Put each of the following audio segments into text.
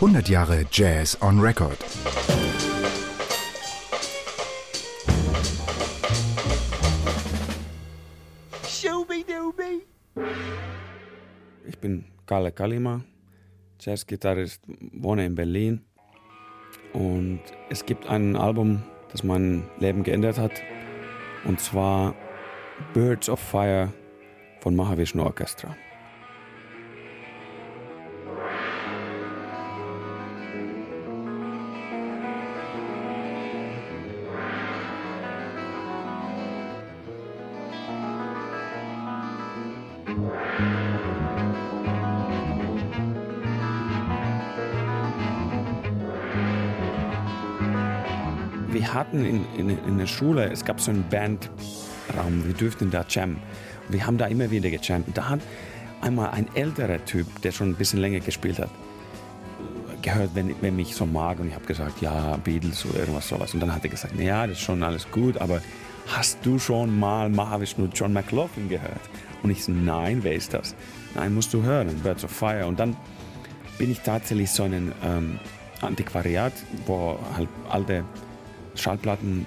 100 Jahre Jazz on Record. Ich bin Kalle Kalima, Jazzgitarrist, wohne in Berlin und es gibt ein Album, das mein Leben geändert hat und zwar Birds of Fire von Mahavishnu Orchestra. Wir hatten in, in, in der Schule, es gab so einen Bandraum, wir durften da jammen. Wir haben da immer wieder gejammt. Da hat einmal ein älterer Typ, der schon ein bisschen länger gespielt hat, gehört, wenn, wenn mich so mag und ich habe gesagt, ja, Beatles oder irgendwas sowas. Und dann hat er gesagt, ja, das ist schon alles gut, aber hast du schon mal Mahavishnu John McLaughlin gehört? Und ich so, nein, wer ist das? Nein, musst du hören, Birds of Fire. Und dann bin ich tatsächlich so ein ähm, Antiquariat, wo halt alte Schallplatten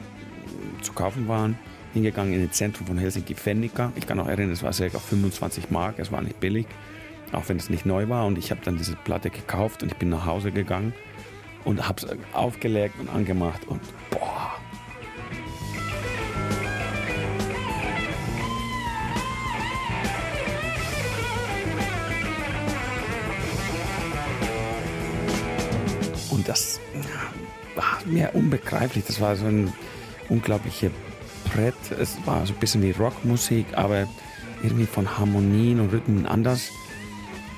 zu kaufen waren, hingegangen in das Zentrum von Helsinki, Fennica. Ich kann auch erinnern, es war ca. 25 Mark, es war nicht billig, auch wenn es nicht neu war. Und ich habe dann diese Platte gekauft und ich bin nach Hause gegangen und habe es aufgelegt und angemacht und boah. Und das war mir unbegreiflich. Das war so ein unglaubliches Brett. Es war so ein bisschen wie Rockmusik, aber irgendwie von Harmonien und Rhythmen anders.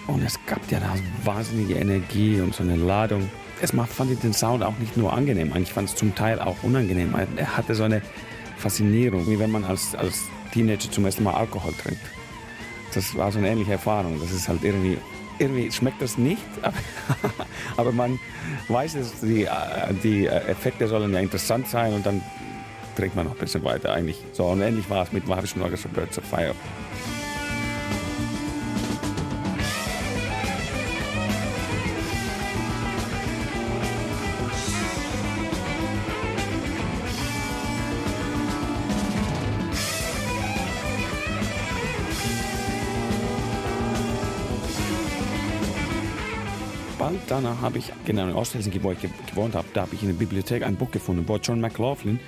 Und es gab ja da wahnsinnige Energie und so eine Ladung. Erstmal fand ich den Sound auch nicht nur angenehm, eigentlich fand es zum Teil auch unangenehm. Er hatte so eine Faszinierung, wie wenn man als, als Teenager zum ersten Mal Alkohol trinkt. Das war so eine ähnliche Erfahrung. Das ist halt irgendwie, irgendwie schmeckt das nicht, aber, aber man weiß es, die, die Effekte sollen ja interessant sein und dann trinkt man noch ein bisschen weiter eigentlich. So, und ähnlich war es mit Orchestra Birds of Fire. Bald danach habe ich, genau in Osthelsinki, wo ich gewohnt habe, da habe ich in der Bibliothek ein Buch gefunden, wo John McLaughlin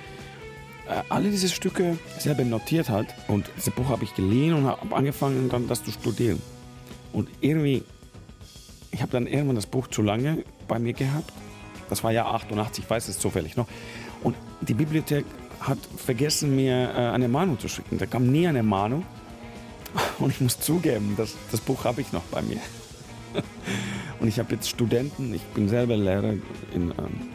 äh, alle diese Stücke selber notiert hat. Und dieses Buch habe ich geliehen und habe angefangen, dann das zu studieren. Und irgendwie, ich habe dann irgendwann das Buch zu lange bei mir gehabt. Das war ja 88, ich weiß es zufällig noch. Und die Bibliothek hat vergessen, mir äh, eine Mahnung zu schicken. Da kam nie eine Mahnung. Und ich muss zugeben, das, das Buch habe ich noch bei mir. Und ich habe jetzt Studenten, ich bin selber Lehrer in, ähm,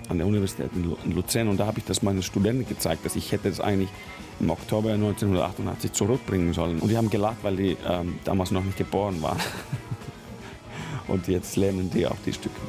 an der Universität in Luzern und da habe ich das meinen Studenten gezeigt, dass ich hätte es eigentlich im Oktober 1988 zurückbringen sollen. Und die haben gelacht, weil die ähm, damals noch nicht geboren waren. und jetzt lernen die auch die Stücke.